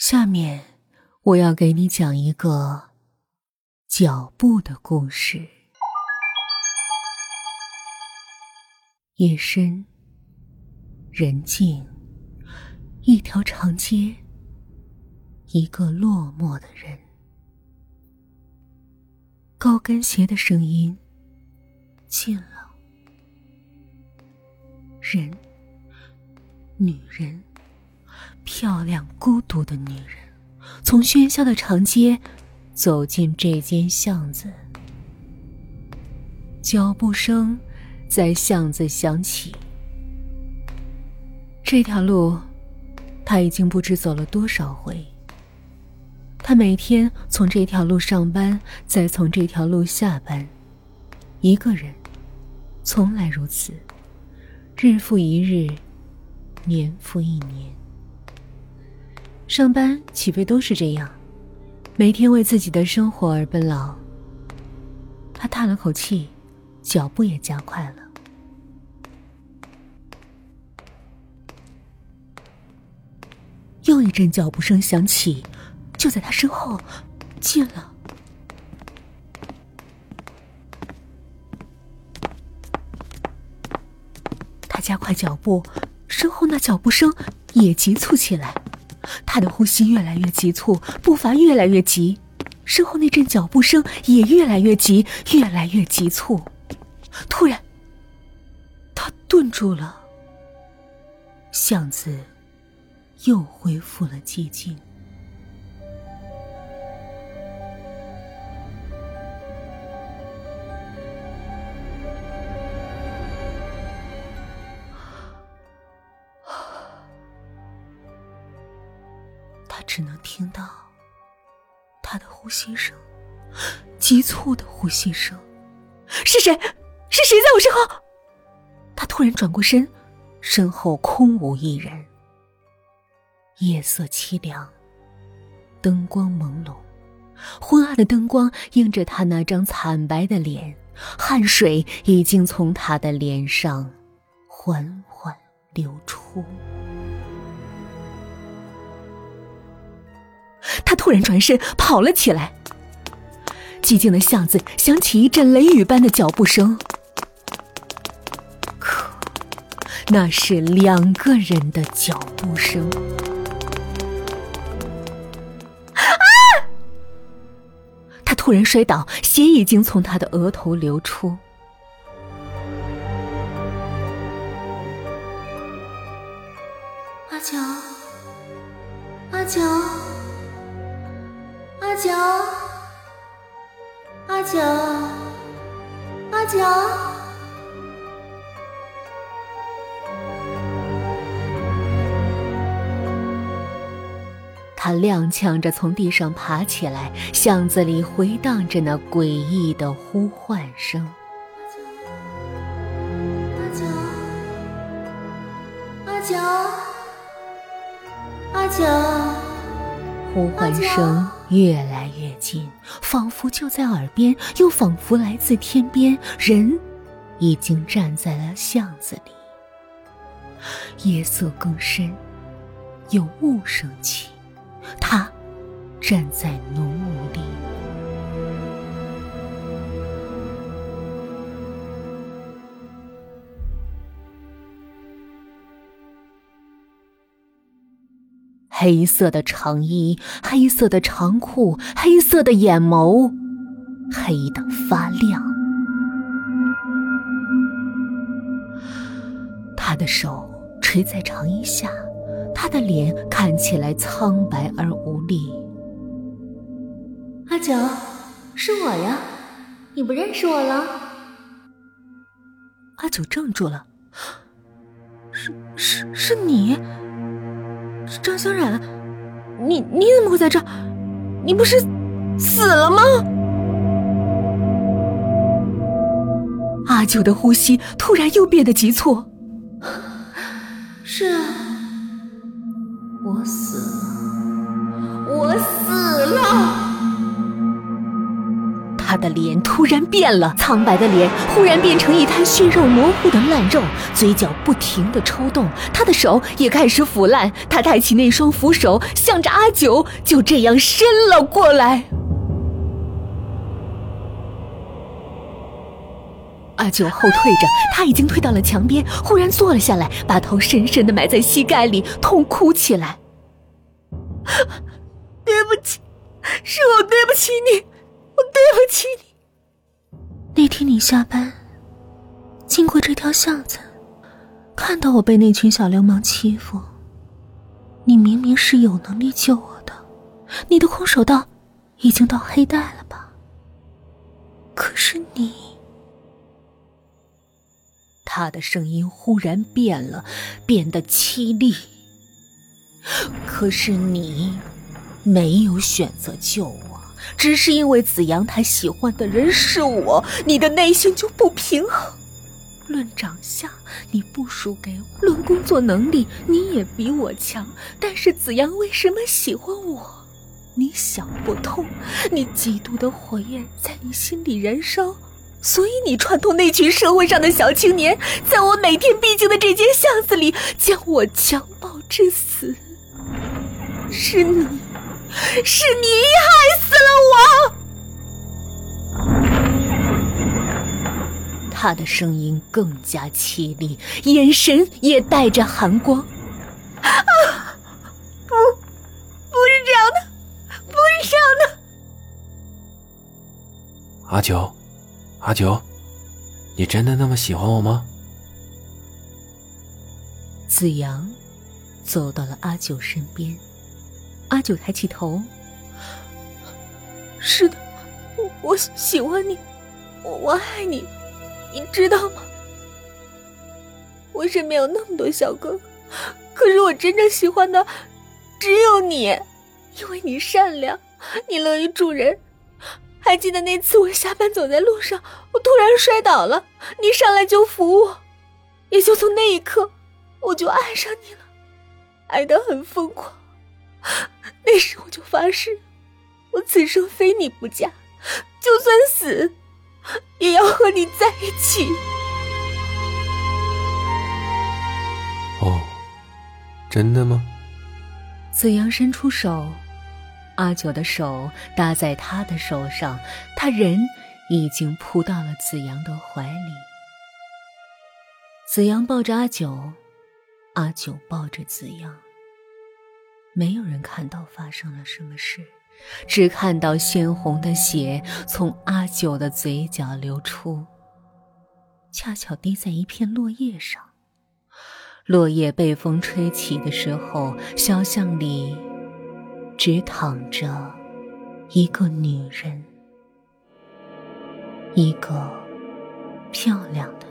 下面，我要给你讲一个脚步的故事。夜深，人静，一条长街，一个落寞的人。高跟鞋的声音近了，人，女人。漂亮孤独的女人，从喧嚣的长街走进这间巷子。脚步声在巷子响起。这条路，他已经不知走了多少回。他每天从这条路上班，再从这条路下班，一个人，从来如此，日复一日，年复一年。上班起飞都是这样，每天为自己的生活而奔劳。他叹了口气，脚步也加快了。又一阵脚步声响起，就在他身后，近了。他加快脚步，身后那脚步声也急促起来。他的呼吸越来越急促，步伐越来越急，身后那阵脚步声也越来越急，越来越急促。突然，他顿住了。巷子又恢复了寂静。只能听到他的呼吸声，急促的呼吸声。是谁？是谁在我身后？他突然转过身，身后空无一人。夜色凄凉，灯光朦胧，昏暗的灯光映着他那张惨白的脸，汗水已经从他的脸上缓缓流出。他突然转身跑了起来。寂静的巷子响起一阵雷雨般的脚步声，可那是两个人的脚步声。啊！他突然摔倒，血已经从他的额头流出。阿九，阿九，他踉跄着从地上爬起来，巷子里回荡着那诡异的呼唤声。阿九，阿九，阿九，阿九。呼唤声越来越近，仿佛就在耳边，又仿佛来自天边。人已经站在了巷子里。夜色更深，有雾升起，他站在浓雾里。黑色的长衣，黑色的长裤，黑色的眼眸，黑的发亮。他的手垂在长衣下，他的脸看起来苍白而无力。阿九，是我呀，你不认识我了？阿九怔住了，是是是你。张小冉，你你怎么会在这？你不是死了吗？阿九的呼吸突然又变得急促。是啊，我死了，我死了。他的脸突然变了，苍白的脸忽然变成一滩血肉模糊的烂肉，嘴角不停的抽动，他的手也开始腐烂。他抬起那双扶手，向着阿九就这样伸了过来。阿九后退着，他已经退到了墙边，忽然坐了下来，把头深深的埋在膝盖里，痛哭起来。对不起，是我对不起你，对不起你。那天你下班经过这条巷子，看到我被那群小流氓欺负，你明明是有能力救我的，你的空手道已经到黑带了吧？可是你。他的声音忽然变了，变得凄厉。可是你没有选择救我，只是因为子阳他喜欢的人是我，你的内心就不平衡。论长相，你不输给我；论工作能力，你也比我强。但是子阳为什么喜欢我？你想不通。你嫉妒的火焰在你心里燃烧。所以你串通那群社会上的小青年，在我每天必经的这间巷子里将我强暴致死。是你，是你害死了我！他的声音更加凄厉，眼神也带着寒光。啊，不，不是这样的，不是这样的。阿九。阿九，你真的那么喜欢我吗？子阳走到了阿九身边，阿九抬起头：“是的，我我喜欢你，我我爱你，你知道吗？我身边有那么多小哥哥，可是我真正喜欢的只有你，因为你善良，你乐于助人。”还记得那次我下班走在路上，我突然摔倒了，你上来就扶我，也就从那一刻，我就爱上你了，爱得很疯狂。那时我就发誓，我此生非你不嫁，就算死，也要和你在一起。哦，真的吗？子阳伸出手。阿九的手搭在他的手上，他人已经扑到了子阳的怀里。子阳抱着阿九，阿九抱着子阳。没有人看到发生了什么事，只看到鲜红的血从阿九的嘴角流出，恰巧滴在一片落叶上。落叶被风吹起的时候，小巷里。只躺着一个女人，一个漂亮的。